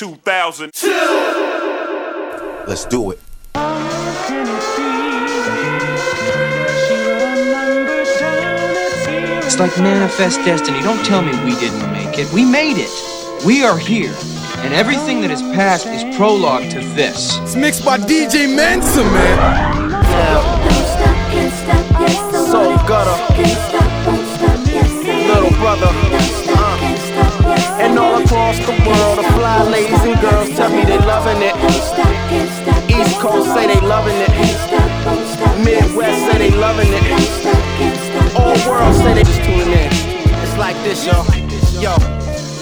2000. Let's do it. It's like manifest destiny. Don't tell me we didn't make it. We made it. We are here. And everything that has passed is prologue to this. It's mixed by DJ Mensa, man. So gutter. And all across the world, the fly ladies and girls tell me they loving it. East Coast say they loving it. Midwest say they loving it. All world say they just tuning in. It's like this, yo. Yo,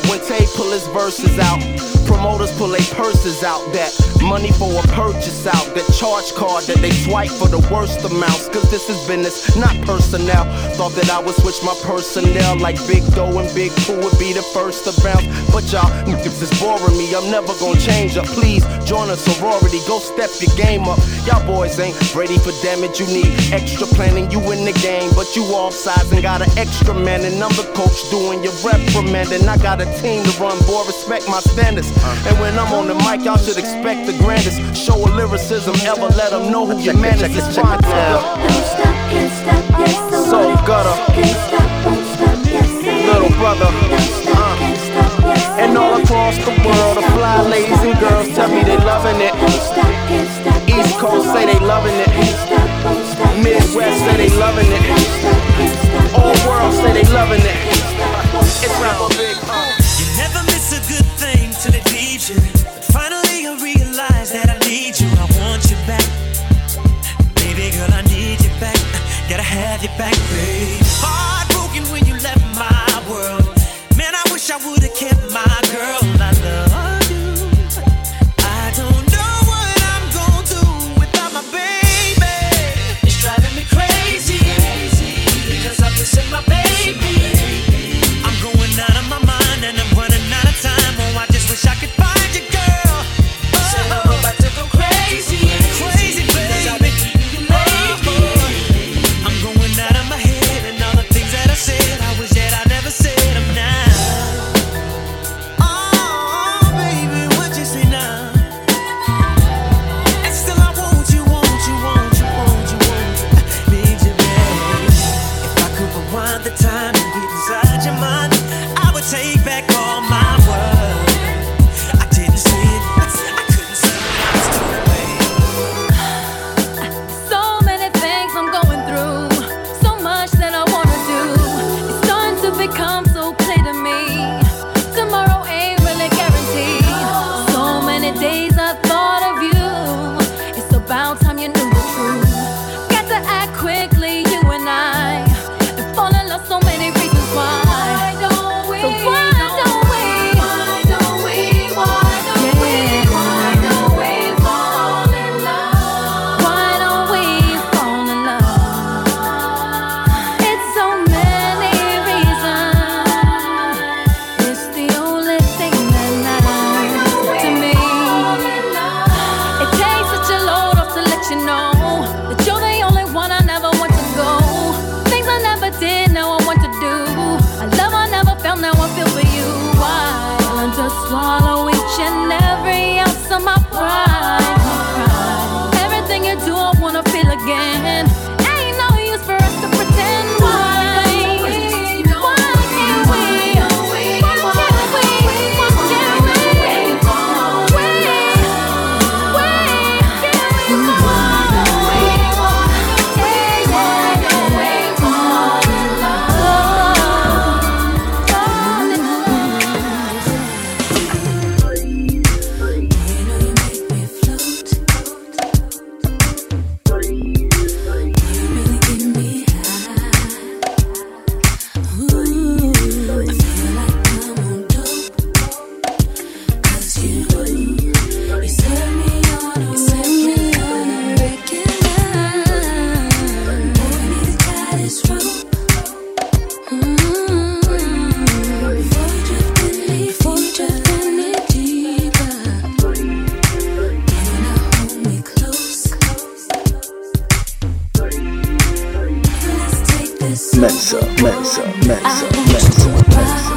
when Tay pull his verses out. Promoters pull their purses out. That money for a purchase out. That charge card that they swipe for the worst amounts. Cause this is business, not personnel. Thought that I would switch my personnel. Like Big Doe and Big Pooh would be the first to bounce. But y'all niggas is boring me. I'm never gonna change up. Please join a sorority. Go step your game up. Y'all boys ain't ready for damage. You need extra planning. You in the game, but you off sides and got an extra man. And I'm the coach doing your reprimanding. I got a team to run, boy. Respect my standards. And when I'm on the mic, y'all should expect the grandest show of lyricism. Ever let them know who your man is. It's fine now. So gutter. Little brother. Uh. And all across the world, the fly ladies and girls tell me they loving it. East Coast say they loving it. Midwest say they loving it. All world say they loving it. It's rapper have back, Mensa, Mensa, Mensa, Mensa, Mensa.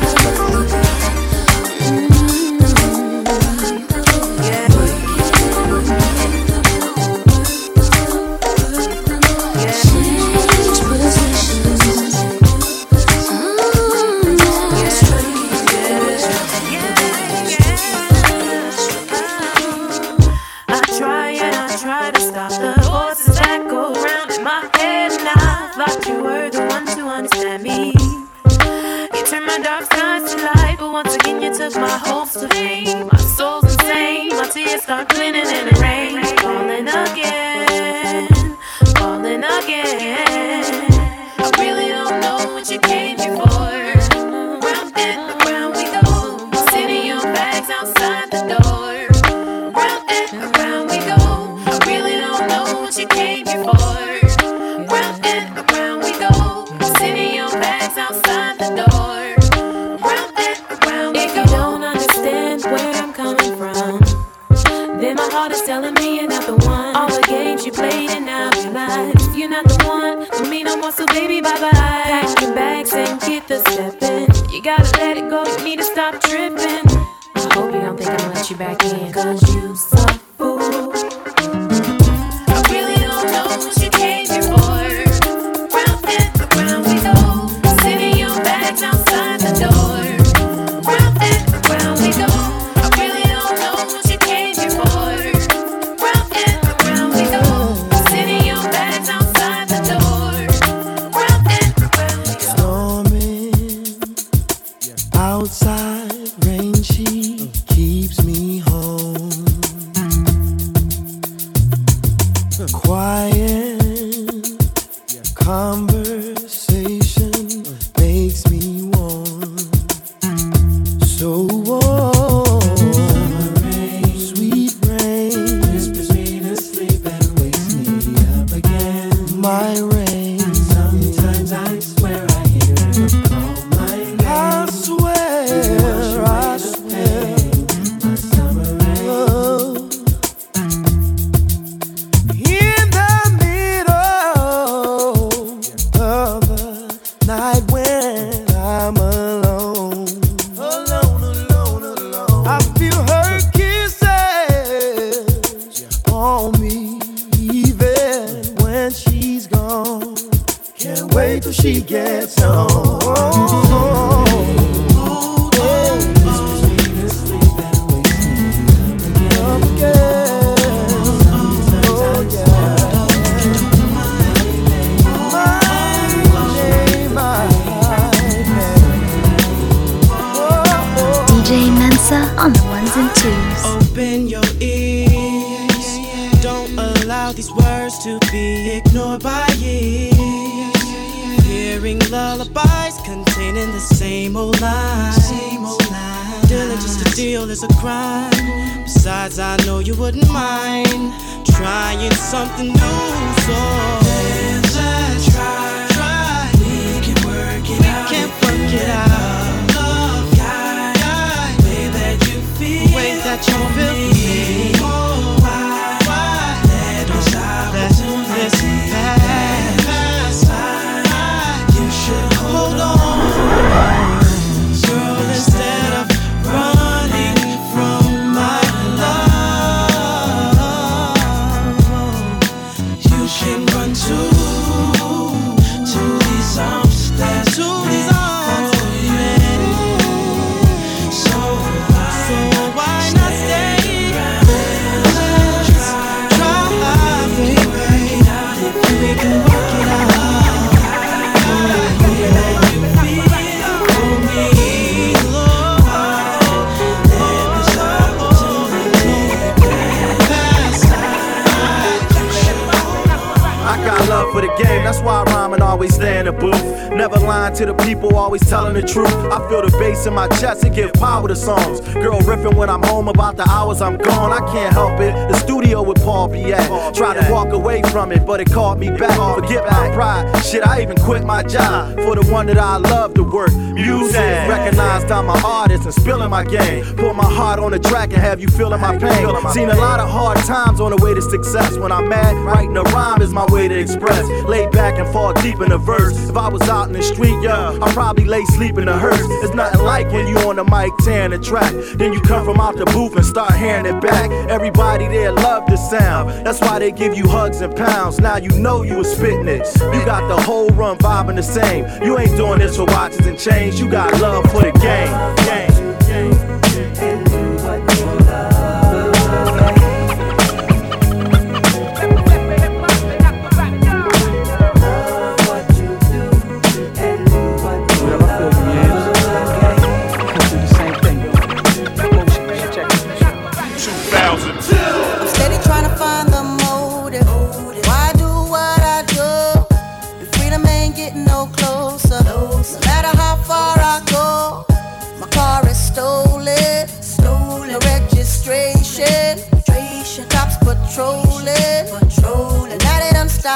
Nordic called me back. Forget my pride. Shit, I even quit my job for the one that I love to work. Music recognized I'm an artist and spilling my game. Put my heart on the track and have you feeling my pain. Seen a lot of hard times on the way to success. When I'm mad, writing a rhyme is my way to express. Lay back and fall deep in a verse. If I was out in the street, yeah, I probably lay sleep in a hearse. It's nothing like when you on the mic tearing the track. Then you come from out the booth and start hearing it back. Everybody there love the sound. That's why they give you hugs and pounds. Now you know you was spitting it. You got the whole run vibing the same. You ain't doing this for watches and chains. You got love for the game. game.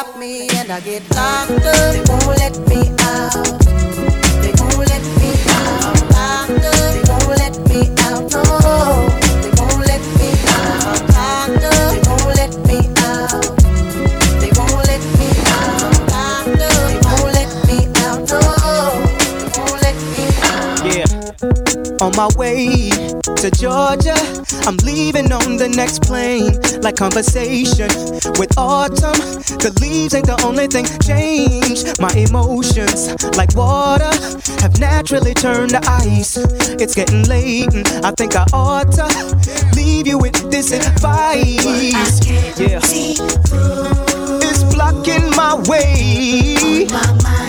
Stop me and I get locked up. They won't let me out. They won't let me out. Locked up. They won't let me out. No. On my way to Georgia, I'm leaving on the next plane. Like conversation with autumn, the leaves ain't the only thing change. My emotions, like water, have naturally turned to ice. It's getting late, and I think I ought to leave you with this advice. Yeah, it's blocking my way.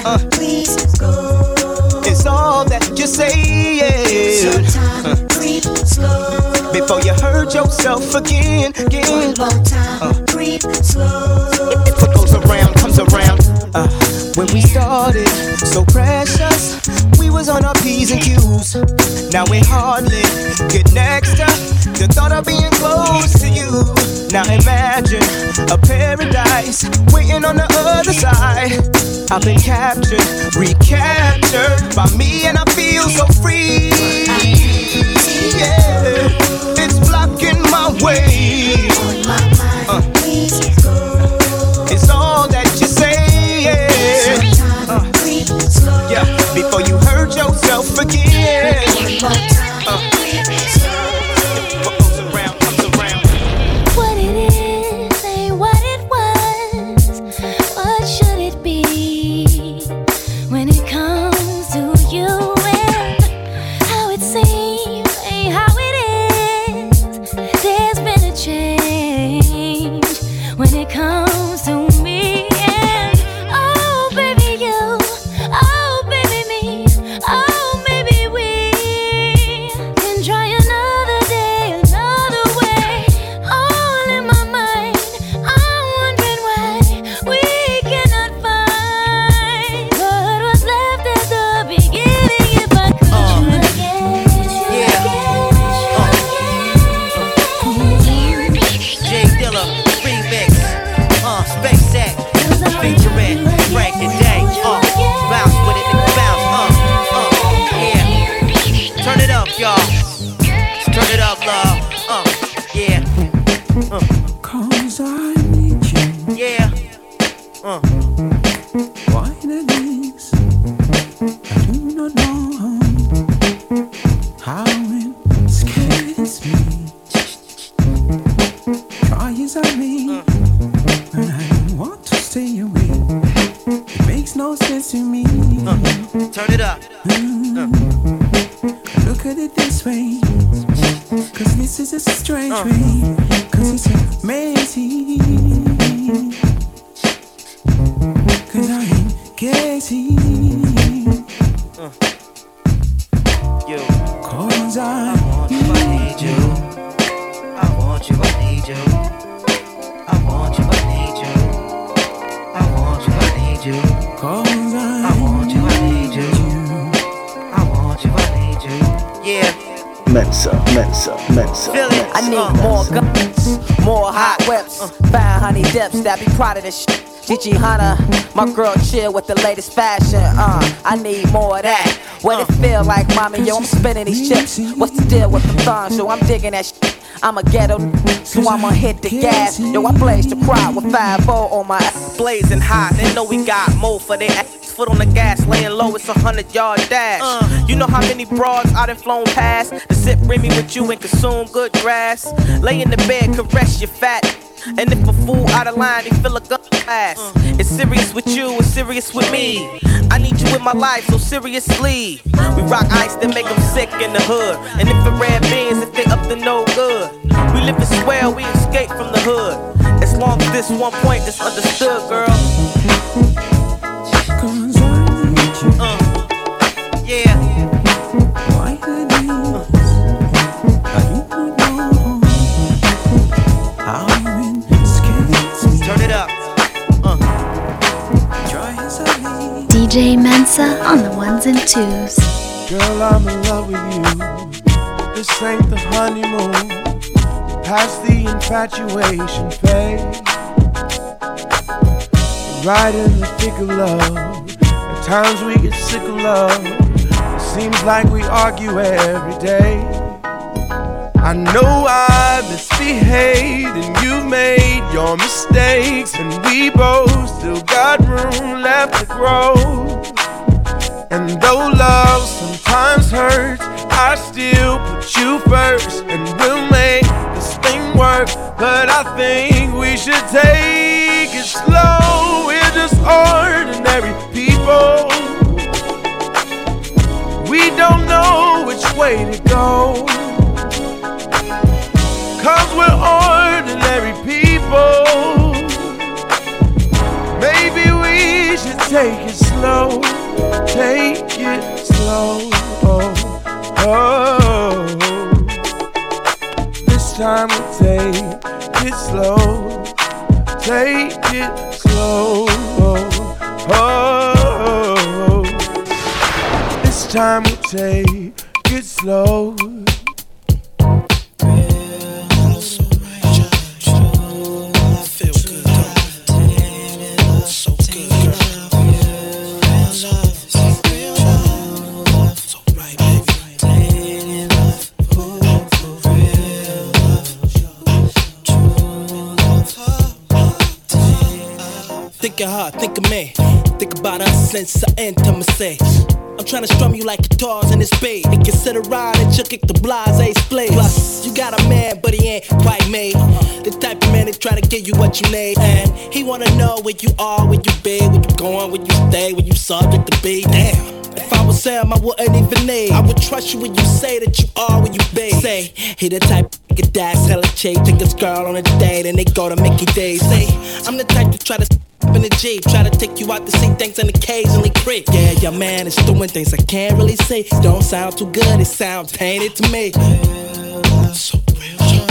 Uh, it's all that you say. Yeah. Uh, before you hurt yourself again, again. Uh, what goes around comes around. Uh, when we started, so precious, we was on our p's and q's. Now we hardly get next to the thought of being close to you. Now imagine a paradise waiting on the other side. I've been captured, recaptured by me, and I feel so free. Yeah, it's blocking my way. I, I want you, I need you. I want you, I need you. Yeah. Mensa, Mensa, Mensa. Feel it. I need more guns, more hot whips, fine honey dips that be proud of this shit. Gigi Hunter, my girl chill with the latest fashion. Uh, I need more of that. What it feel like, mommy? Yo, I'm spinning these chips. What's the deal with the thongs? Yo, I'm digging that shit. I'm a ghetto, so I'ma hit the gas. Yo, I blaze the crowd with 5 on my ass. Blazing hot, they know we got more for their ass. Foot on the gas, laying low, it's a hundred yard dash. Uh. You know how many broads I done flown past to sip Remy with you and consume good grass. Lay in the bed, caress your fat. And if a fool out of line, they feel a gun ass. Uh. It's serious with you, it's serious with me. I need you in my life, so seriously. We rock ice that make them sick in the hood. And if the red beans, if they up to no good. We live in swell, we escape from the hood. As long as this one point is understood, girl. Uh, yeah. Why the things I do not know how it scares. Turn it up. Uh. Try as I may. DJ Mensa on the ones and twos. Girl, I'm in love with you. This ain't the honeymoon. as the infatuation fades. Right in the thick of love, at times we get sick of love. It seems like we argue every day. I know I misbehaved and you've made your mistakes, and we both still got room left to grow. And though love sometimes hurts, I still put you first, and we'll make this thing work. But I think we should take it slow. We're just ordinary people. We don't know which way to go. Cause we're ordinary people. Maybe we should take it slow. Take it slow. Oh, oh. This time we take it slow. Take it slow. Time we take it slow. Think of her, think of me. Think about us since I intimacy. I'm trying to strum you like guitars in this beat. And consider and chuck it the blase split. Plus, you got a man, but he ain't quite me. Uh-huh. The type of man that try to give you what you need. And he wanna know where you are, where you be, where you going, where you stay, where you subject to be. Damn. If I was Sam, I wouldn't even need. I would trust you when you say that you are where you be. Say, he the type of that's hella cheap. Take his girl on a date and they go to Mickey D's. Say, I'm the type to try to in the Jeep, try to take you out to see things and occasionally creep. Yeah, your man is doing things I can't really say. Don't sound too good, it sounds tainted to me. So real,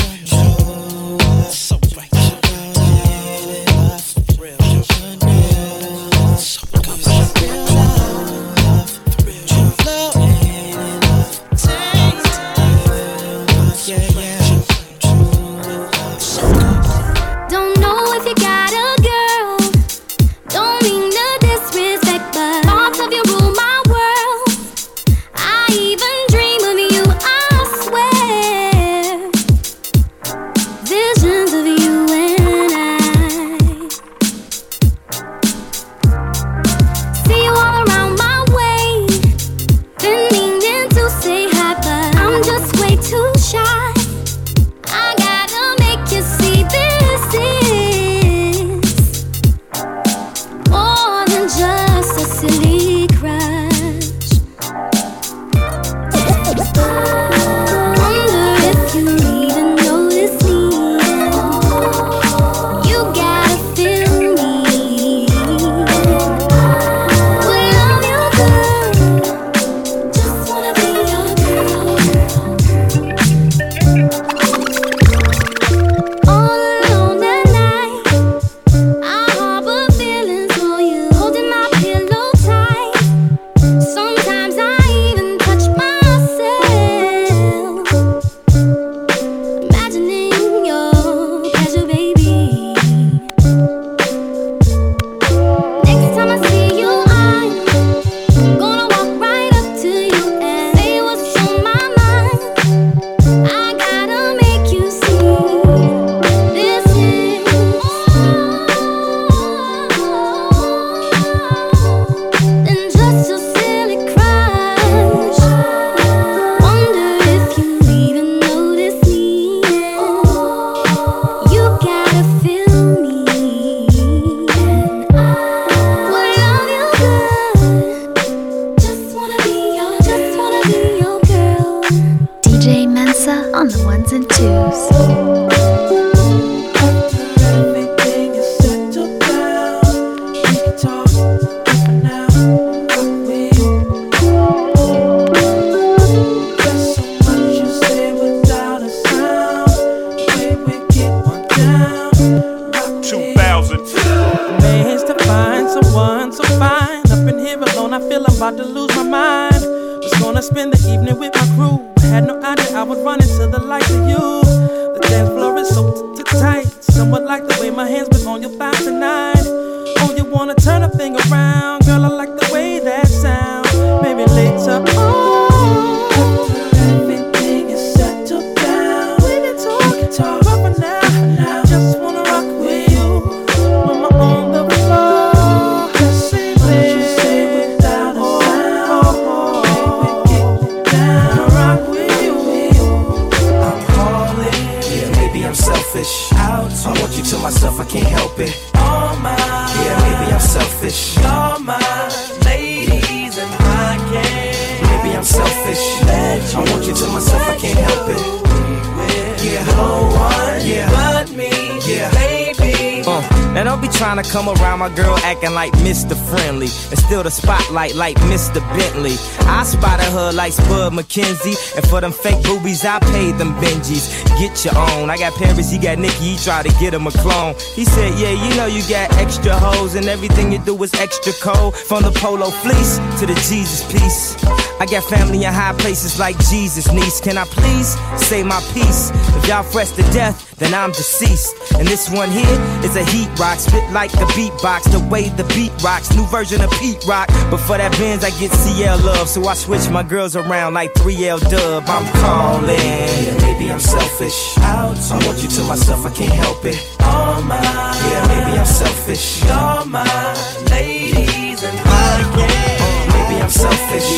trying to come around my girl acting like Mr. Friendly and still the spotlight like Mr. Bentley. I spotted her like Spud MacKenzie, and for them fake boobies I paid them Benjis. Get your own. I got Paris, he got Nicky, he tried to get him a clone. He said, Yeah, you know you got extra hoes and everything you do is extra cold. From the polo fleece to the Jesus piece. I got family in high places like Jesus, niece. Can I please say my piece? If y'all fresh to death, then I'm deceased. And this one here is a heat rock, spit like the beatbox, the way the beat rocks. New version of Pete Rock. But for that Benz, I get CL love, so I switch my girls around like 3L Dub. I'm calling. Yeah, maybe I'm selfish. Out. I want you to myself, I can't help it. All mine. Yeah, maybe I'm selfish. You're mine, ladies, and I can't. Maybe I'm selfish.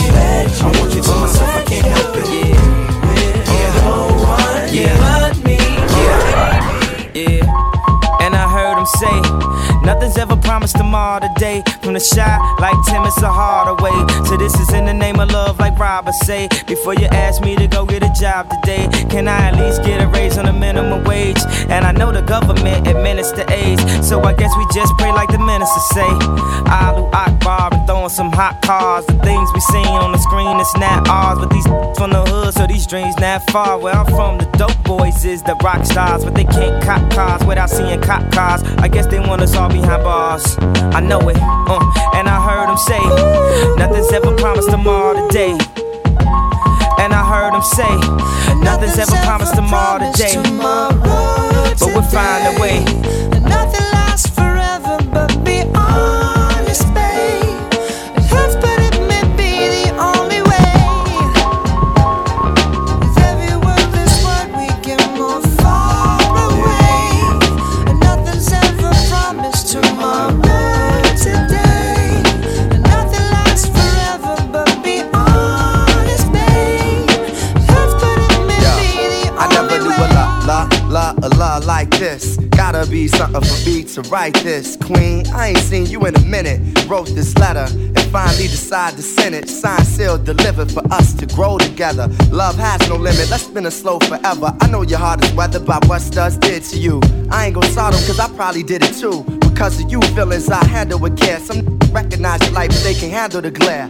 I want you to myself, I can't help it. Yeah. Yeah. No one Yeah. but me. Yeah. And I heard him say, Nothing's ever promised tomorrow today. From the Chi like Tim, it's a Hardaway. So this is in the name of love, like Robert say. Before you ask me to go get a job today, can I at least get a raise on the minimum wage? And I know the government administer AIDS, so I guess we just pray like the minister say. Allahu Akbar and throwing some hot cars. The things we seen on the screen is not ours, but these from the hood, so these dreams not far. Where I'm from, the dope boys is the rock stars, but they can't cop cars without seeing cop cars. I guess they want us all behind bars. I know it, uh, and I heard them say, nothing's ever promised tomorrow today. And I heard them say, nothing's ever promised tomorrow today. But we'll find a way. Nothing lasts forever, but be Gotta be something for me to write this, Queen. I ain't seen you in a minute. Wrote this letter and finally decided to send it. Signed, sealed, delivered for us to grow together. Love has no limit. Let's spin it slow forever. I know your heart is weathered by what studs did to you. I ain't gon' start 'em cause I probably did it too. Because of you feelings I handle with care. Some recognize your life, but they can handle the glare.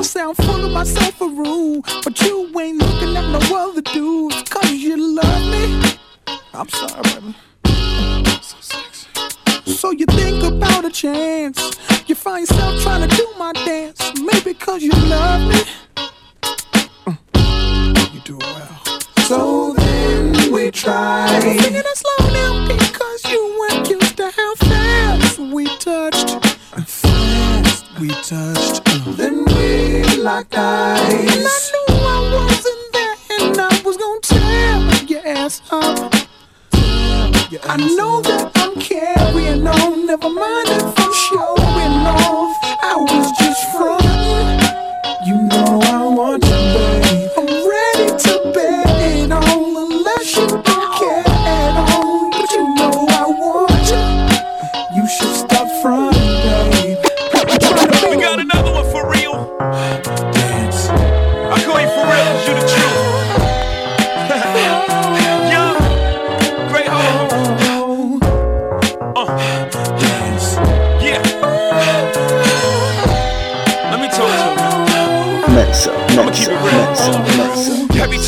Wanna sound full of myself a room, but you ain't looking at no other dudes. Cause you love me. I'm sorry, baby. So sexy. So you think about a chance. You find yourself trying to do my dance. Maybe cause you love me. You do well. So then we try. Singing it slow now because you weren't used to how fast we touched. We touched. Then we locked eyes. And I knew I wasn't there, and I was gonna tear your ass up. I know that I'm carrying on. Never mind if I'm showing off. I was just frontin'. You know I want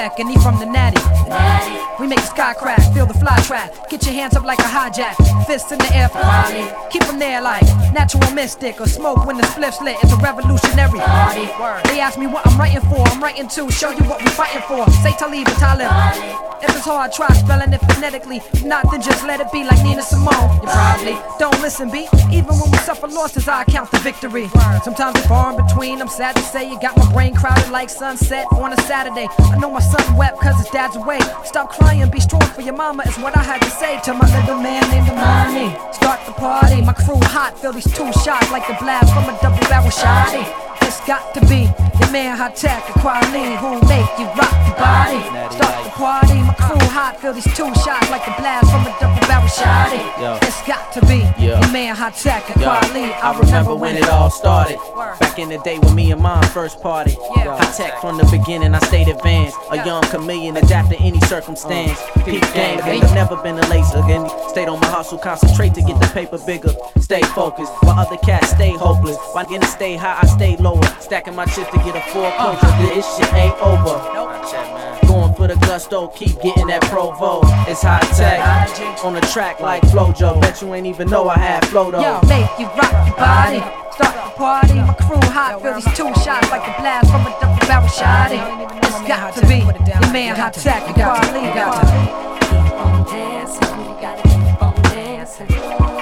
And he from the Get your hands up like a hijack, fists in the air for Molly. Keep them there like natural mystic or smoke when the spliff's lit. It's a revolutionary party. Word they ask me what I'm writing for. I'm writing to show you what we're fighting for. Say Talib and Talib. If it's hard, try spelling it phonetically. If not, then just let it be like Nina Simone. You probably don't listen, B. Even when we suffer losses, I count the victory. Sometimes it's far in between. I'm sad to say you got my brain crowded like sunset on a Saturday. I know my son wept cause his dad's away. Stop crying, be strong for your mama is what I had to say to my little man named Amani. Start the party, my crew hot, feel these two shots like the blast from a double barrel shotty. It's got to be man high tech, the quality who make you rock your body. Start the party, my crew hot, feel these two shots like the blast from a double barrel shot. It's got to be Yo. your man high tech, Yo, quality. I remember when it all started. Back in the day when me and mom first party. High tech from the beginning, I stayed advanced. A young chameleon, adapt to any circumstance. Uh, Peak game, I've never been a. Again, stayed on my hustle, concentrate to get the paper bigger. Stay focused, while other cats stay hopeless. While getting stay high, I stay lower. Stacking my chips to get a foreclosure. This shit ain't over. Going for the gusto, keep getting that provo. It's high tech. On the track like Flojo. Bet you ain't even know I had flow though. Yo, make you rock your body. Start the party, my crew hot, feel these two shots like the blast from a double barrel shotty. It's got to be your man hot tech, the quality. Got to be. I feel a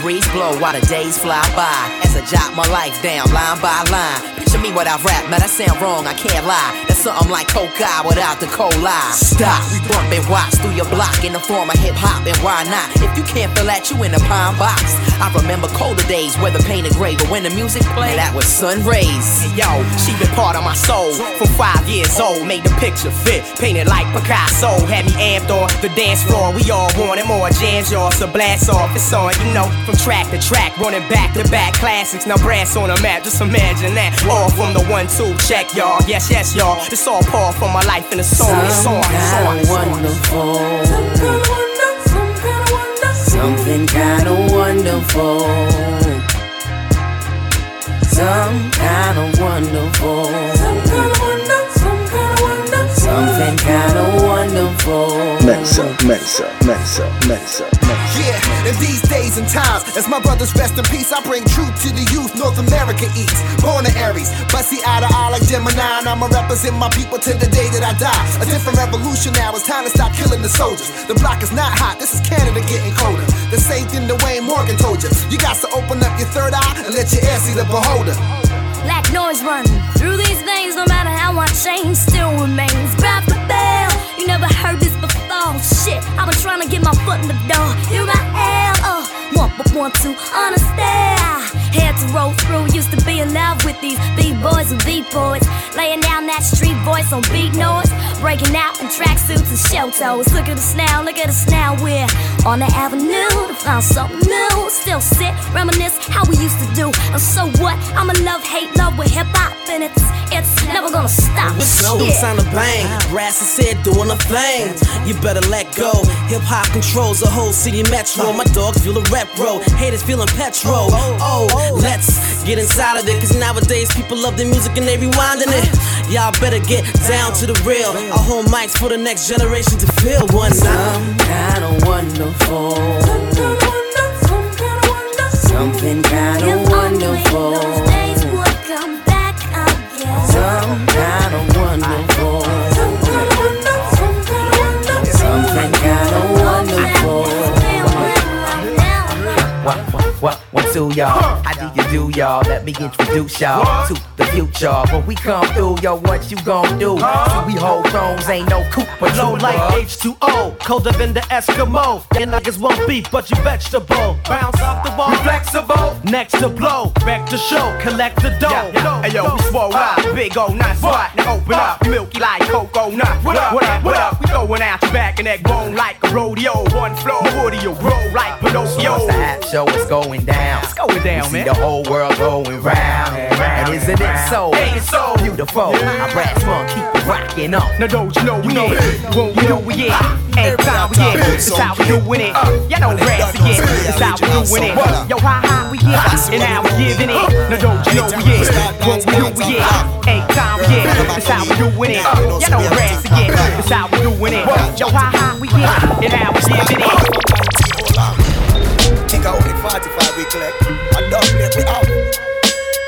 breeze blow while the days fly by as I jot my life down line by line. Picture me without rap, now that sound wrong, I can't lie. That's something like coca without the cola. Stop, we bump and watch through your block in the form of hip hop, and why not? If you can't feel that, you in a pine box. I remember colder days where the painted gray, but when the music played, that was sun rays. Yo, she been part of my soul from five years old. Made the picture fit, painted like Picasso. Had me amped on the dance floor. We all wanted more jams, y'all. So blast off, it's on, you know, from track to track, running back to back classics. Now brass on the map, just imagine that. All from the one two check, y'all. Yes, yes, y'all. It's all part from my life in a song. On, it's on, it's on. wonderful. Something kind of wonderful. Some kind of wonderful. Something kind of wonderful. Mensa, Mensa, Mensa, Mensa, Mensa. Yeah, in these days and times, as my brothers rest in peace, I bring truth to the youth North America eats. Born to Aries, but see eye to eye like Gemini, and I'ma represent my people till the day that I die. A different revolution now, it's time to stop killing the soldiers. The block is not hot, this is Canada getting colder. The same thing the Wayne Morgan told you. You got to open up your third eye and let your air see the beholder. Black noise running through these veins, no matter how I change, still remains. Never heard this before. Shit, I've been trying to get my foot in the door. Here I am, want but want to understand. Had to roll through, used to be in love with these B-boys and B-boys. Laying down that street voice on beat noise. Breaking out in tracksuits and shell toes. Look at us now, look at us now. We're on the avenue to find something new. Still sit, reminisce how we used to do. And so what? I'm in love, hate love with hip hop, and it's it's never gonna stop. Slow, Shit. time to bang. Brass is here doing a thing. You better let go. Hip hop controls the whole city metro. My dogs feel the rep row. Haters feeling petrol. Oh, let's get inside of it. Cause nowadays people love the music and they rewinding it. Y'all better get down to the real. I hold mics for the next generation to feel one night. Some kind of wonderful. Something kind of wonderful. Some kind of wonderful. To y'all? Do you do y'all? Let me introduce y'all to the future. When we come through, yo, what you gon' do? See, we hold thrones, ain't no coop, but Low like. H2O, colder than the Eskimo. Your niggas won't beef, but you vegetable. Bounce off the wall, flexible. Next to blow, back to show, collect the dough. Yeah. Hey yo, we swole up, big old nine spot. Now open up, milky like cocoa nut. What up? What up? What up? We throwing out your back and that bone like a rodeo. One floor, you roll like So Pinocchio. what's the hat show? It's going down. It's going down, man. The whole world going round. And isn't it so? It so? beautiful? I brass one, keep it rocking up. Now don't you know we in? Won't you know we in? Every time we in, it's how we doing it. Y'all know rats again, it's how we doing it. Yo, how high we get, and how we giving it. Now don't you know we in? Won't you know we in? Every time we in, it's how we doing it. Y'all know rats again, it's how we doing it. Yo, how high we get, and how we giving it. Kick out the 45 we collect. A double it we out.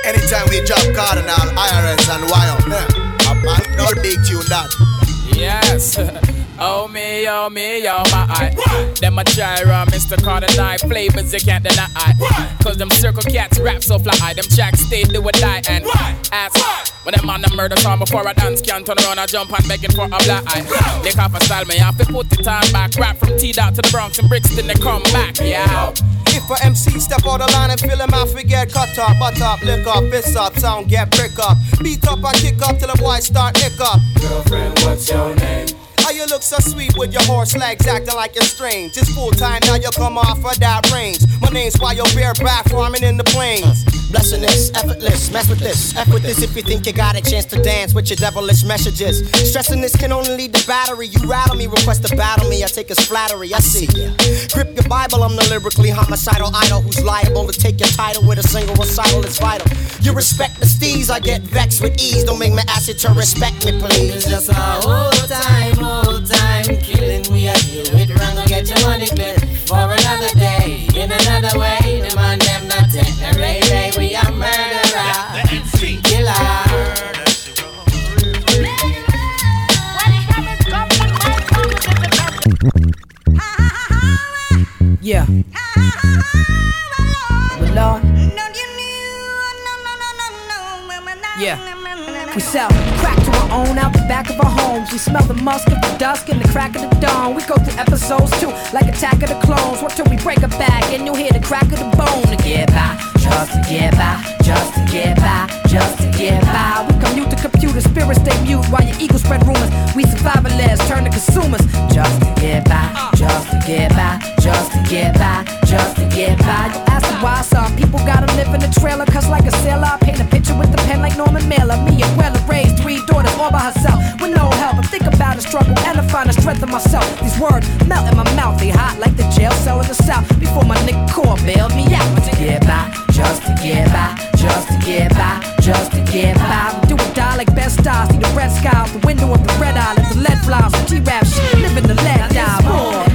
Anytime we drop Kardinal, IRS and wire. Yeah. A man, no big tune that. Yes. Oh me, oh me, oh my eye. Them a try run, Mr. Kardinal flavors you can't deny. Cause them circle cats rap so fly. Them jacks stay do or die and ass. When them on the murder song before I dance can't turn around and jump and begging for a black eye. Lick off a style me have to put the time back. Rap from T dot to the Bronx and Brixton they come back. Yeah. If a MC step out the line and fill him out, forget cut up, butt up, lick up, fist up, sound get brick up, beat up and kick up till the boys start nick up. Girlfriend, what's your name? How you look so sweet with your horse legs acting like you're strange? It's full time now you come off of that range. My name's why you're bareback farming in the plains. Blessedness, effortless, mess with this, F with this if you think you got a chance to dance with your devilish messages. Stressing this can only lead to battery. You rattle me, request to battle me, I take as flattery, I see. Grip your Bible, I'm the lyrically homicidal idol who's liable to take your title with a single recital, it's vital. You respect the steez, I get vexed with ease. Don't make me ask you to respect me, please. It's just a old time, old time killing. We are deal with run go get your money clear for another day. In another way, the man them not take the ray ray. We are murderer, killer. Yeah. Well, Lord. Yeah. We sell crack to our out the back of our homes. We smell the musk of the dusk and the crack of the dawn. We go through episodes too, like Attack of the Clones. What till we break a back and you hear the crack of the bone to get by, just to get by, just to get by, just to get by. We commute the computer, spirits stay mute while your ego spread rumors. We survivalists turn to consumers, just to get by, just to get by, just to get by, just to get by. You ask me why some people gotta live in a trailer, cause like a sailor, I paint a picture with the pen like Norman Mailer. Me and Weller raised three daughters all by herself with no help. I think about the struggle and I find the strength in myself. These words melt in my mouth, they hot like the jail cell in the south. Before my nigga core bailed me out. Just to get by, just to get by, just to get by, just to get by. Do or die like best stars. See the red sky out the window of the red eye. Let the lead fly. Some G-rap shit, living the lead die. Boy.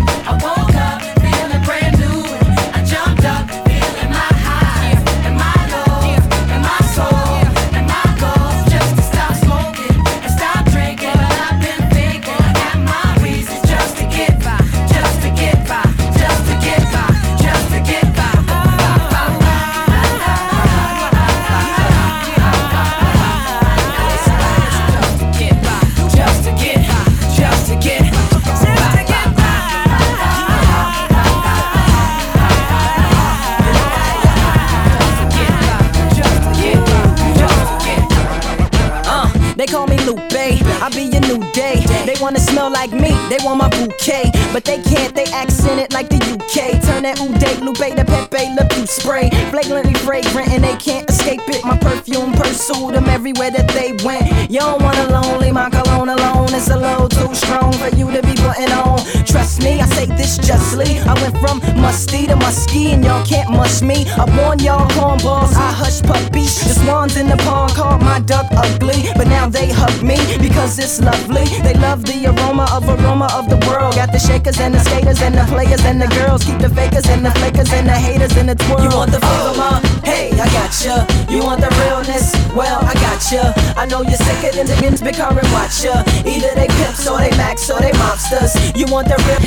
New day. They wanna smell like me, they want my bouquet. But they can't, they accent it like the UK. Turn that Uday, Lupe to Pepe, Le Pew spray. Flagrantly fragrant and they can't escape it. My perfume pursued them everywhere that they went. You don't want a lonely, my cologne alone is a little too strong for you to be putting on. Trust me, I say this justly. I went from musty to musky and y'all can't mush me. I warn y'all cornballs, I hush puppies. The swans in the pond called my duck ugly, but now they hug me cause it's lovely. They love the aroma of aroma of the world. Got the shakers and the skaters and the players and the girls. Keep the fakers and the flakers and the haters in the twirl. You want the oh, flavor, ma? Hey, I gotcha. You want the realness? Well, I gotcha. I know you're sicker than the gins becoming watcher. Either they pimps or they max or they mobsters. You want the real?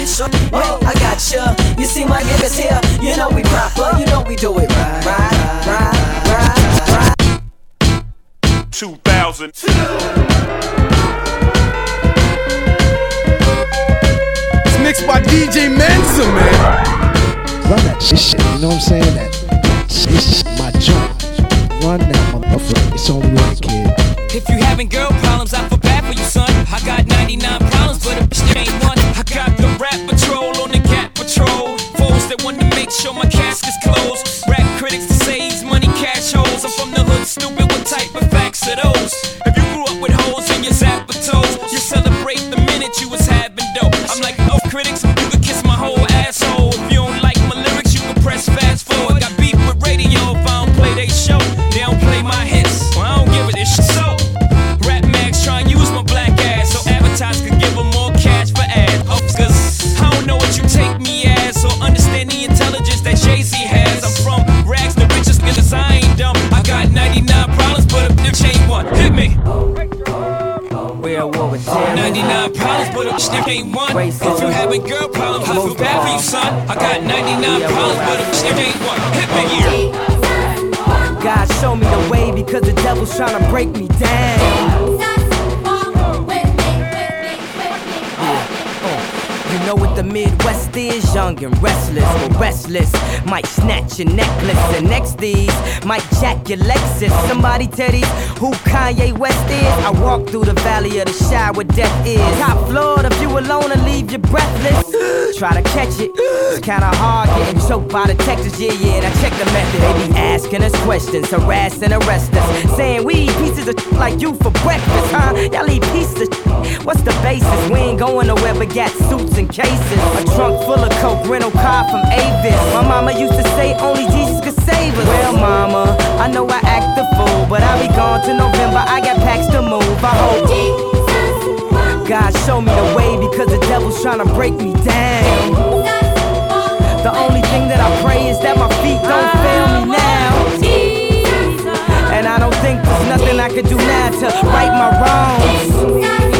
Well, oh, I gotcha. You see my niggas here? You know we proper. You know we do it right. Right, right, right, right. 2000. Mixed by DJ Mensa, man. Run that shit, you know what I'm saying? That this is my joint. Run that motherfucker. It's only right, kid. If you having girl problems, I feel bad for you, son. I got 99 problems, but a bitch ain't one. I got the rap patrol on the cat patrol. Foes that want to make sure my casket's closed. Rap critics to say he's money cash holes. I'm from the hood, stupid. What type of facts are those? If you We're at war with terror. 99 problems, but a bitch ain't one. If you having girl problems, I feel bad for you, son. I got 99 problems, but a bitch ain't one. Hit me. God show me the way because the devil's trying to break me down. Know what the Midwest is? Young and restless, or restless. Might snatch your necklace, and next these might jack your Lexus. Somebody tell these who Kanye West is. I walk through the valley of the shadow where death is. Top floor, if you alone and leave you breathless. Try to catch it, it's kinda hard getting choked by the Texas. Yeah, yeah, I check the method. They be asking us questions, harass and arrest us. Saying we eat pieces of like you for breakfast, huh? Y'all eat pieces of What's the basis? We ain't going nowhere but got suits and cases. A trunk full of coke, rental car from Avis. My mama used to say only Jesus could save us. Well, mama, I know I act the fool, but I'll be gone to November. I got packs to move. I hope God show me the way because the devil's trying to break me down. The only thing that I pray is that my feet don't fail me now. And I don't think there's nothing I can do now to right my wrongs.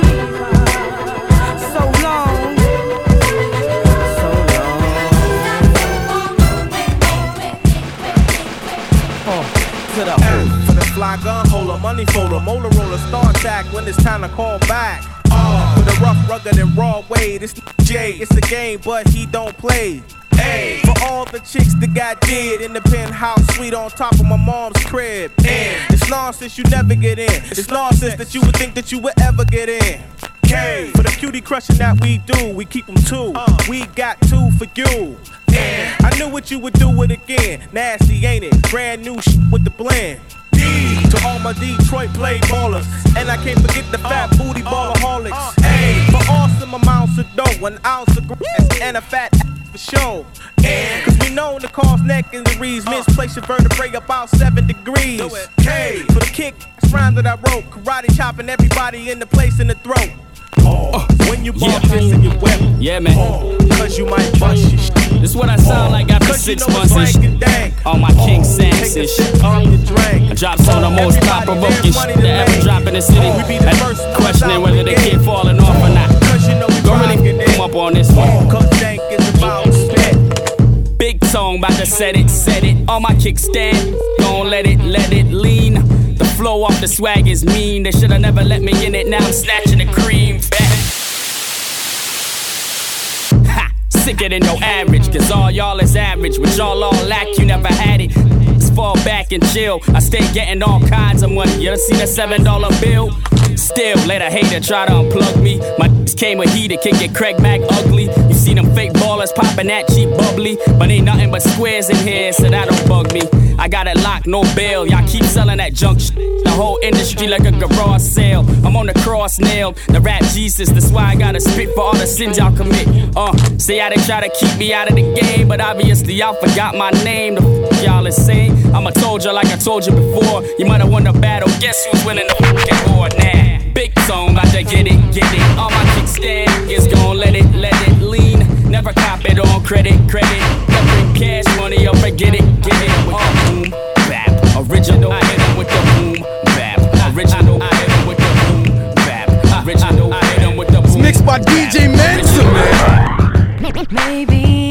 To the O. For the fly gun holder, money folder, molar roller, star attack when it's time to call back. R for the rough, rugged, and raw way. This J, it's a game, but he don't play. A for all the chicks that got dead in the penthouse suite on top of my mom's crib. N it's nonsense you never get in. It's nonsense that you would think that you would ever get in. K for the cutie crushing that we do, we keep them two. Uh. We got two for you. I knew what you would do it again. Nasty, ain't it? Brand new shit with the blend. D to all my Detroit play ballers. And I can't forget the fat uh. booty uh. ballaholics. A for awesome amounts of dough, an ounce of grass, and a fat for show. And cause we know the cause neck injuries, misplace your vertebrae about seven degrees. K for the kick rhyme that I wrote, karate chopping everybody in the place in the throat. Oh, when you this in your weapon. Yeah, man. Oh, cause you might bust your shit. This what I sound like after Cause you six know months and rank and dank. Oh, shit. On my King Sam's and shit. Off your drink. I drop some of the oh, most thought provoking shit that ever drop in the city. Oh, and questioning whether they keep falling off or not. Don't really come up on this one. Cause dank is about spit. Big song, about to set it, set it. On my kickstand, gon' let it, let it lean. Flow off the swag is mean. They shoulda never let me in it. Now I'm snatching the cream back. Ha! Sicker than no average, cause all y'all is average. What y'all all lack, you never had it. Just fall back and chill. I stay getting all kinds of money. You ever see that seven dollar bill? Still, let a hater try to unplug me. My came with heat, it can get Craig Mack ugly. You see them fake ballers popping that cheap bubbly, but ain't nothing but squares in here, so that don't bug me. I got it locked, no bail. Y'all keep selling that junk shit. The whole industry like a garage sale. I'm on the cross nailed, the rap Jesus. That's why I gotta spit for all the sins y'all commit. Uh, say how they try to keep me out of the game, but obviously y'all forgot my name. The f- y'all is saying I'm a told you like I told you before. You might have won the battle. Guess who's winning the fucking war now? Big song, about to get it, get it. All my kickstand is gon' let it, let it lean. Never cop it on credit, credit. Never cash money or forget it, get it. With the boom, bap. Original, I hit 'em with the boom, bap. Original, I hit 'em with the boom, bap. Original, I hit 'em with the boom. Mixed by DJ Mensa, Maybe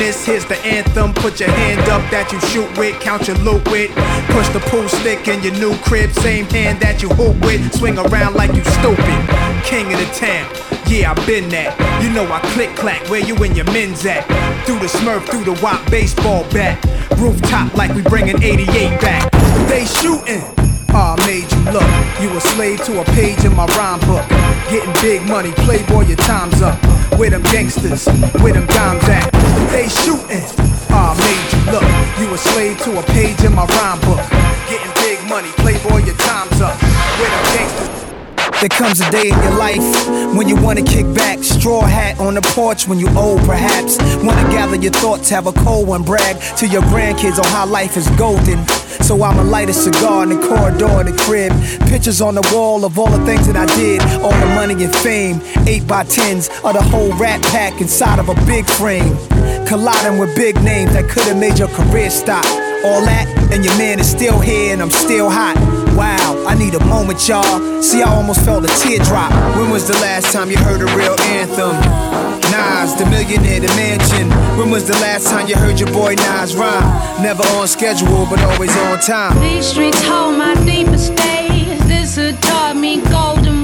Newness, here's the anthem. Put your hand up that you shoot with, count your loot with. Push the pool stick in your new crib, same hand that you hoop with. Swing around like you stupid. King of the town. Yeah, I been that. You know I click clack where you and your men's at. Through the smurf, through the wop baseball bat. Rooftop like we bringing 88 back. They shooting. Ah, made you look. You a slave to a page in my rhyme book. Getting big money, playboy, your time's up. Where them gangsters, where them dimes at? They shooting. I made you look. You a slave to a page in my rhyme book. Getting big money, playboy, your time's up. With them gangsters. There comes a day in your life when you wanna kick back. Straw hat on the porch when you old, perhaps. Wanna gather your thoughts, have a cold one, brag to your grandkids on how life is golden. So I'ma light a cigar in the corridor of the crib. Pictures on the wall of all the things that I did, all the money and fame. Eight by tens of the whole rat pack inside of a big frame. Colliding with big names that could've made your career stop. All that, and your man is still here, and I'm still hot. Wow, I need a moment, y'all. See, I almost felt a teardrop. When was the last time you heard a real anthem? Nas, the millionaire, the mansion. When was the last time you heard your boy Nas rhyme? Never on schedule, but always on time. These streets hold my deepest days. This who taught me golden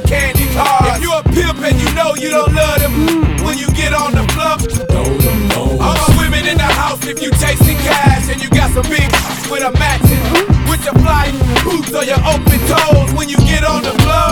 the candy car. If you a pimp and you know you don't love them when you get on the floor. All my women in the house, if you chasing cash and you got some big with a matching. With your fly boots or your open toes when you get on the floor.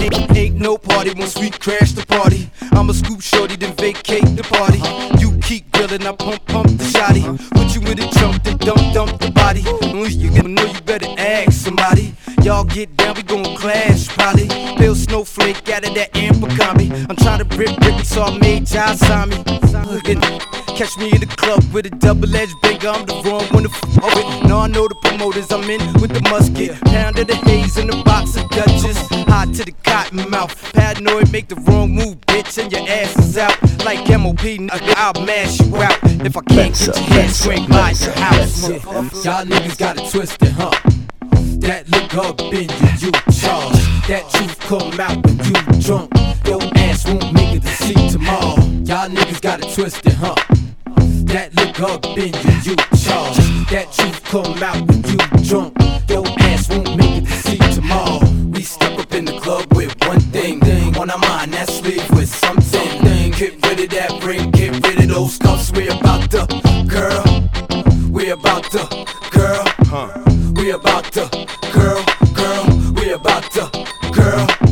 Ain't, ain't no party once we crash the party. I'ma scoop shorty, then vacate the party. You keep grilling, I pump, pump the shotty. Put you in the trunk, then dump, dump the body. When you gonna know you better ask somebody. Y'all get down, we gon' clash probably. Bill Snowflake out of that amber combi. I'm trying to rip, rip, so I made John. Looking, catch me in the club with a double edged banger. I'm the wrong one to f with. Now I know the promoters, I'm in with the musket. Pound of the haze in the box of Dutchess. Hot to the cotton mouth. Paranoid, make the wrong move, bitch, and your ass is out. Like MOP, I'll mash you out. If I can't get your head straight by your house. Y'all niggas got it twisted, huh? That look up in you, you charge. That truth come out when you drunk. Your ass won't make it to see tomorrow. Y'all niggas got it twisted, huh? That look up in you, you charge. That truth come out when you drunk. Your ass won't make it to see tomorrow. We step up in the club with one thing, thing on our mind. That's leave with something. Thing. Get rid of that ring, get rid of those cuffs. We about to, girl. We about to,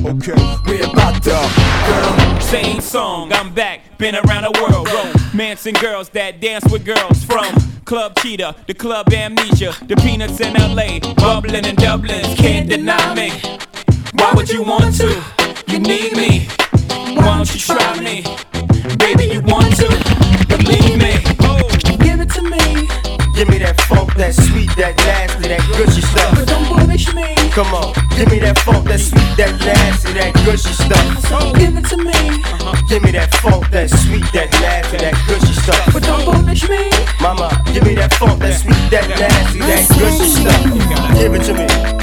Okay. We about to, girl. Same song, I'm back, been around the world. Romance and girls that dance with girls from Club Cheetah, the Club Amnesia, the Peanuts in LA, bubbling in Dublin, can't deny me. Why would you want to? You need me. Why don't you try me? Baby, you want to? Believe me. Oh, give it to me. Give me that funk, that sweet, that nasty, that gushy stuff. But don't punish me. Come on, give me that funk, that sweet, that nasty, that gushy stuff. So give it to me. Uh-huh. Give me that funk, that sweet, that nasty, that gushy stuff. But don't punish me. Mama, give me that funk, that sweet, that nasty, that gushy stuff. Give it to me.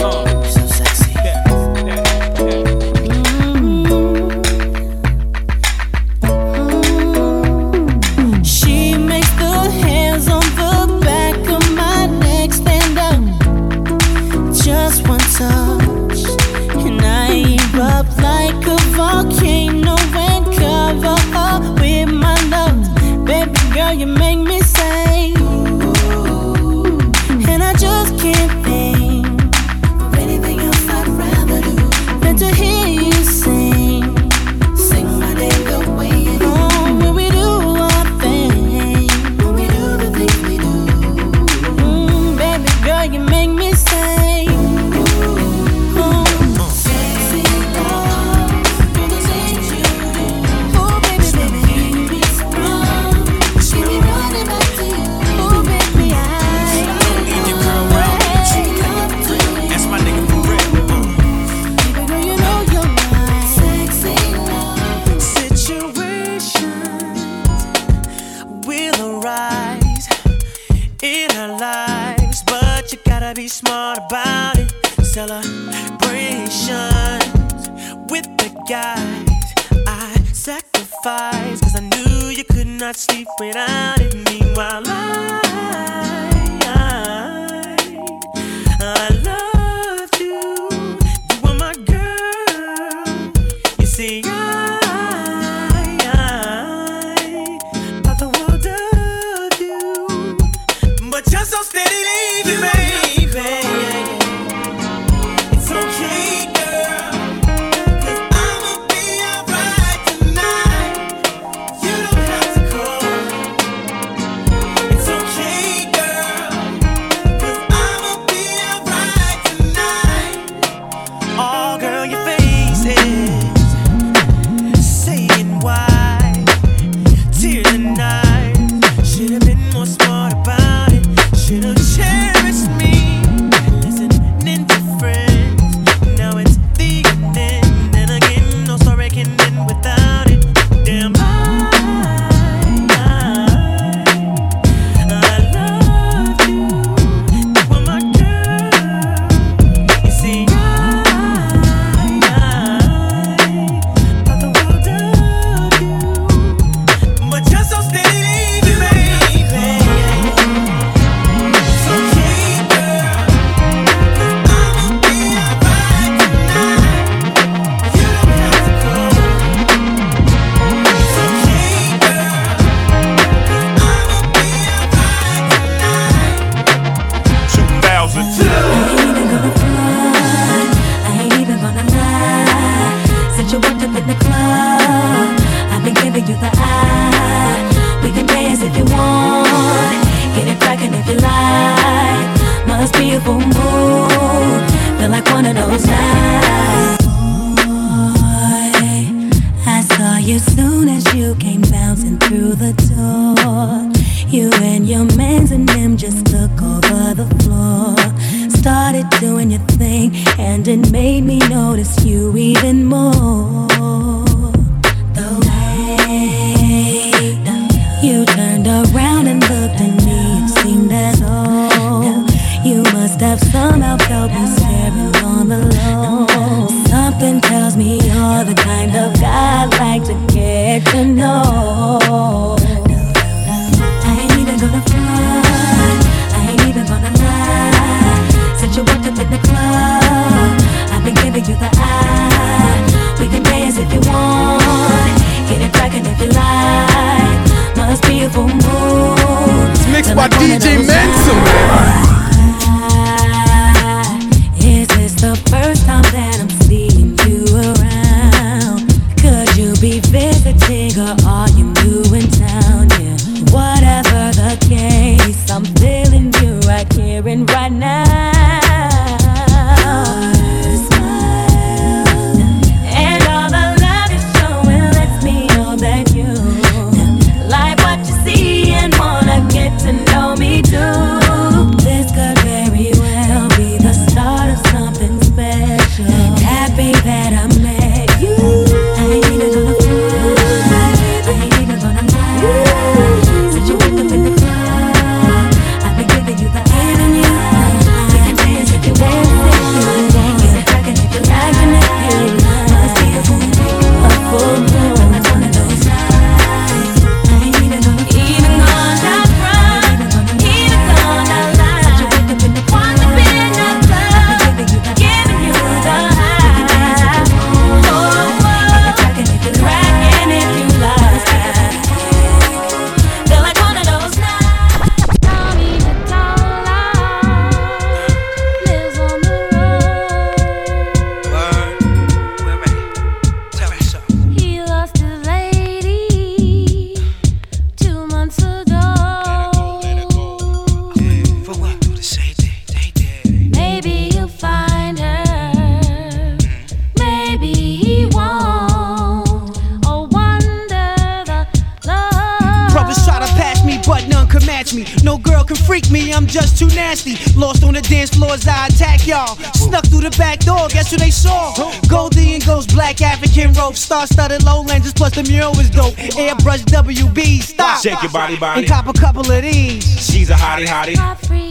Shake your body, body. And cop a couple of these. She's a hottie, hottie.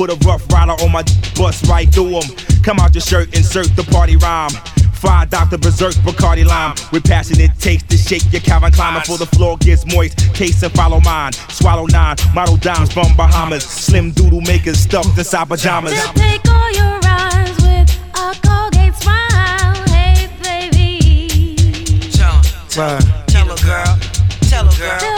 Put a rough rider on my bus right through him. Come out your shirt, insert the party rhyme. Fire Dr. Berserk Bacardi Lime. With passion it takes to shake your Calvin Climber. Before the floor gets moist, case and follow mine. Swallow nine, model dimes from Bahamas. Slim doodle makers stuffed inside pajamas. Take all your rhymes with a Colgate smile. Hey, baby. Tell, tell, tell, tell a girl. Tell a girl.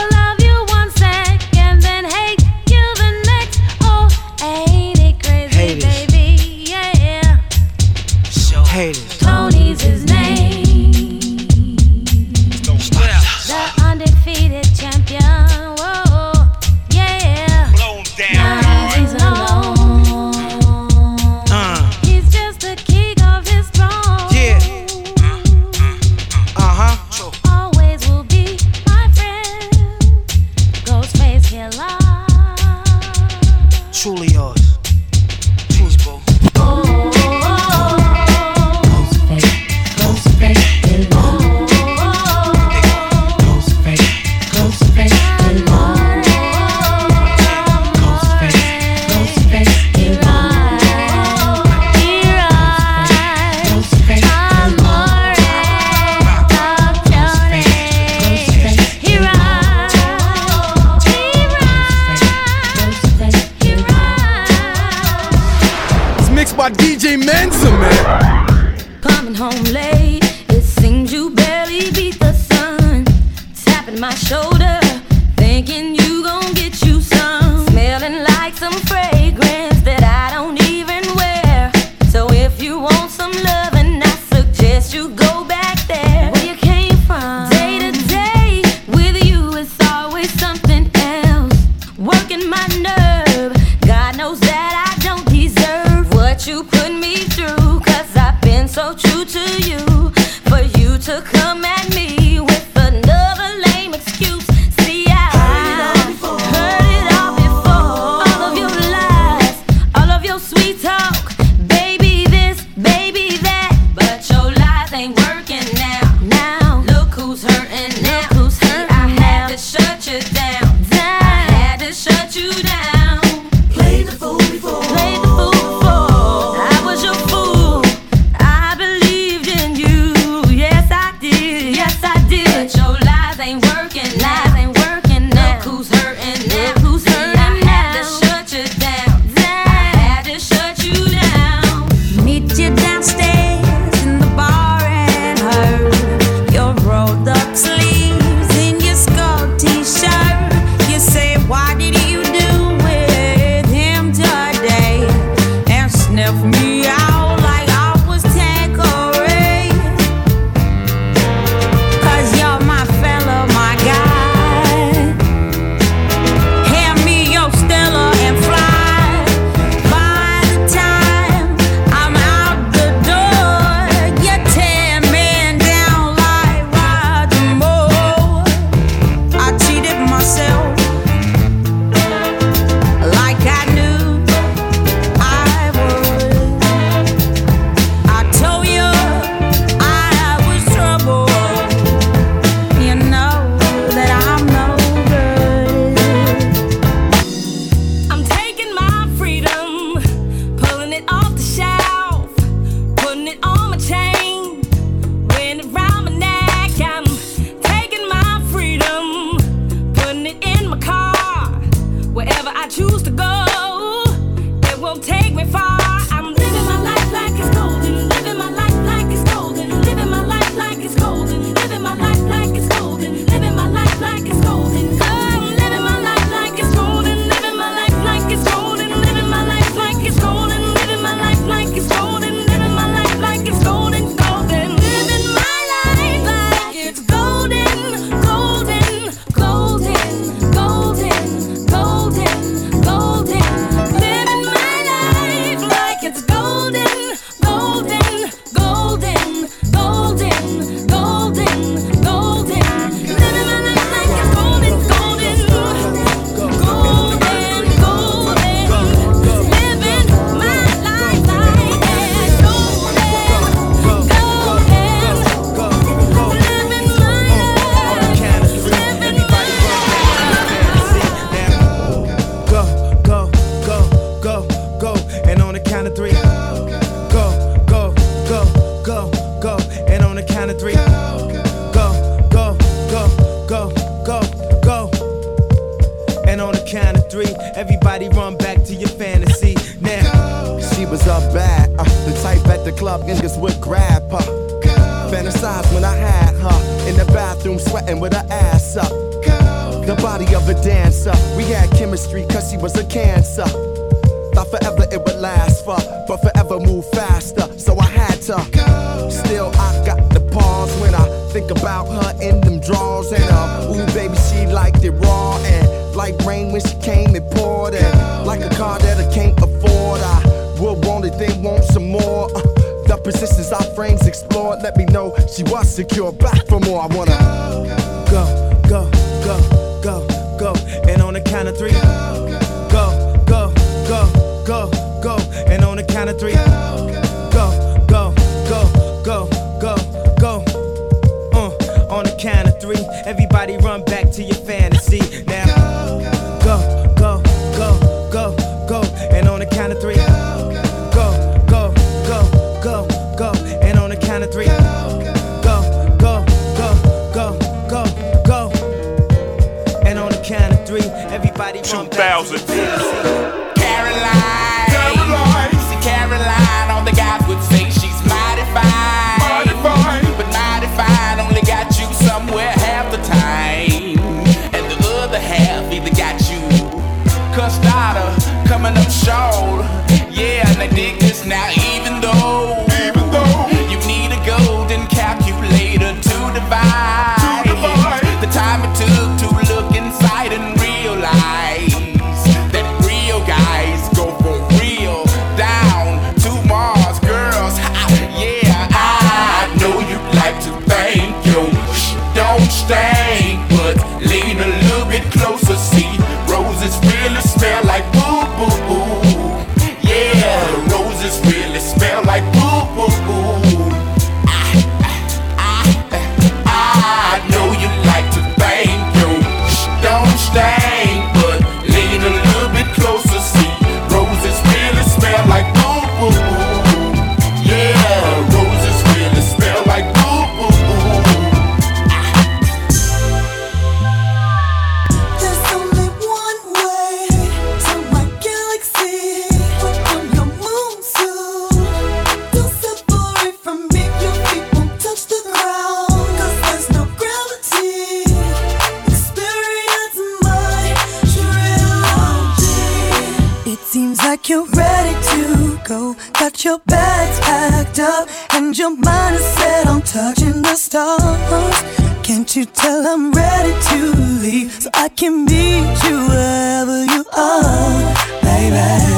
But it would last for, but forever move faster. So I had to go. Still, I got the pause when I think about her in them drawers. And uh, ooh, baby, she liked it raw. And like rain when she came, and poured. And like a car that I can't afford, I would want it, then want some more. Uh, the positions our frames explored, let me know she was secure. Back for more, I wanna go. go. thousand. like you're ready to go. Got your bags packed up and your mind is set on touching the stars. Can't you tell I'm ready to leave so I can meet you wherever you are, baby?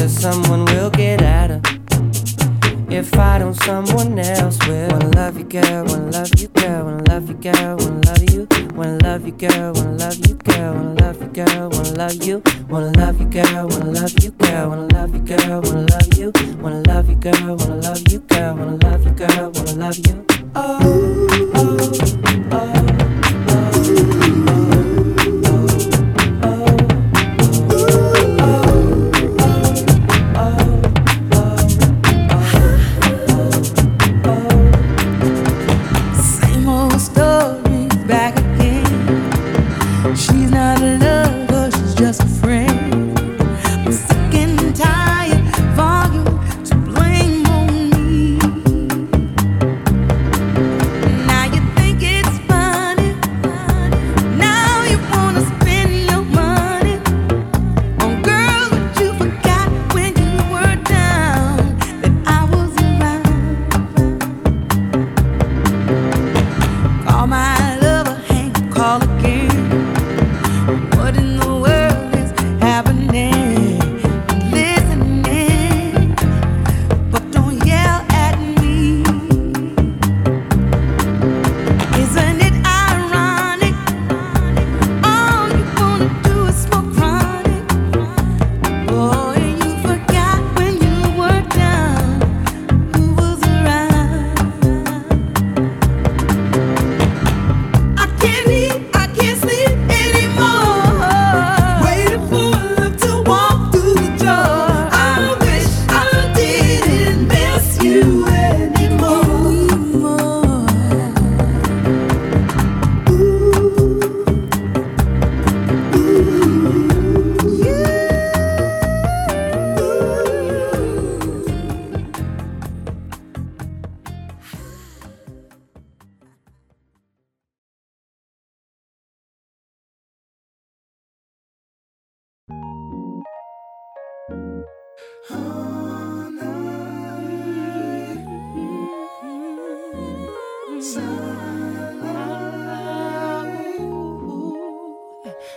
Cause someone will get at her. If I don't, someone else will. Wanna love you, girl, wanna love you, girl, wanna love you, girl, wanna love you. Wanna love you, girl, wanna love you, girl, wanna love you, girl, wanna love you. Wanna love you, girl, wanna love you, girl, wanna love you, girl, wanna love you. Wanna love you, girl, wanna love you, girl, wanna love you, girl, wanna love you. Oh, oh, oh.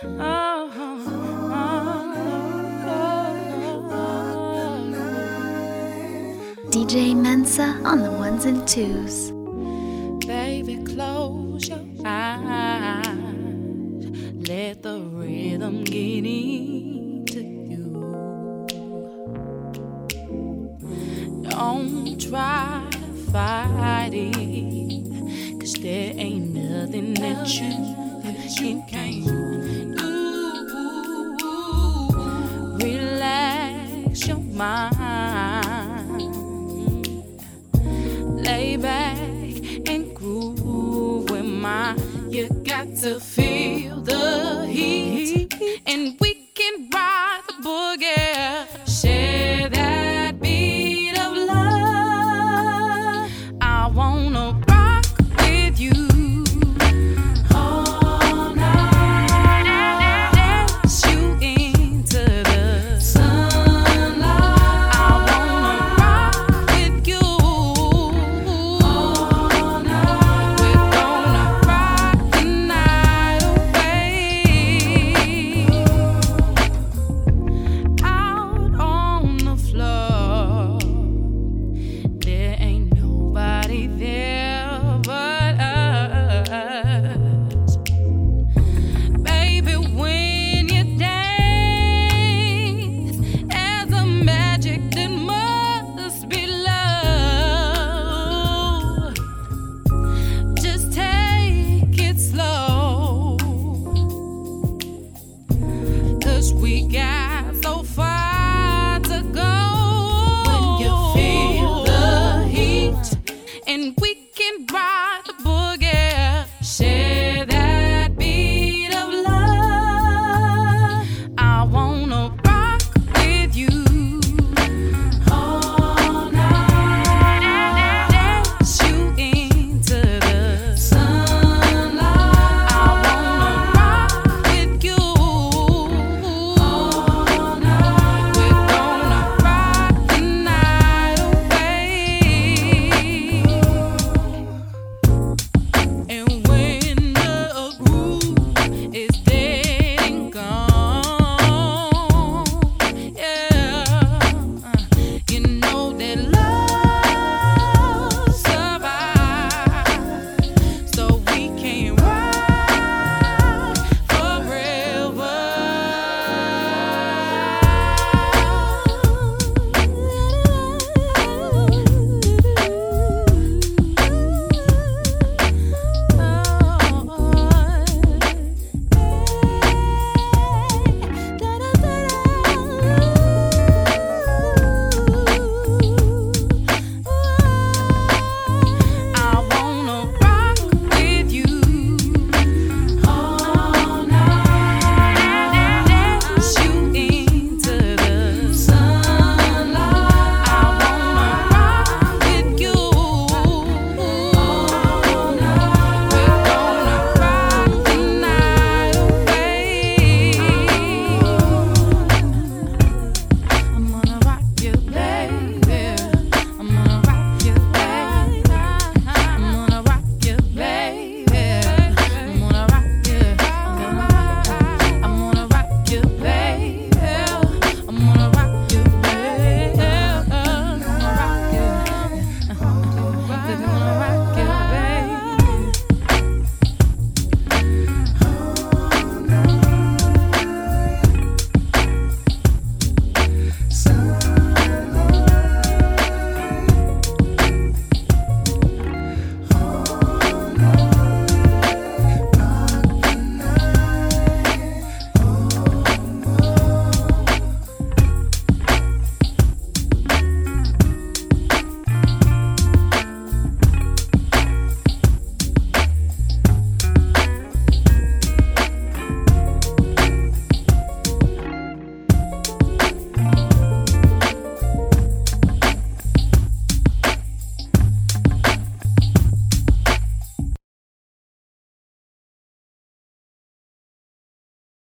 Oh, oh, oh, DJ Mensa on the ones and twos.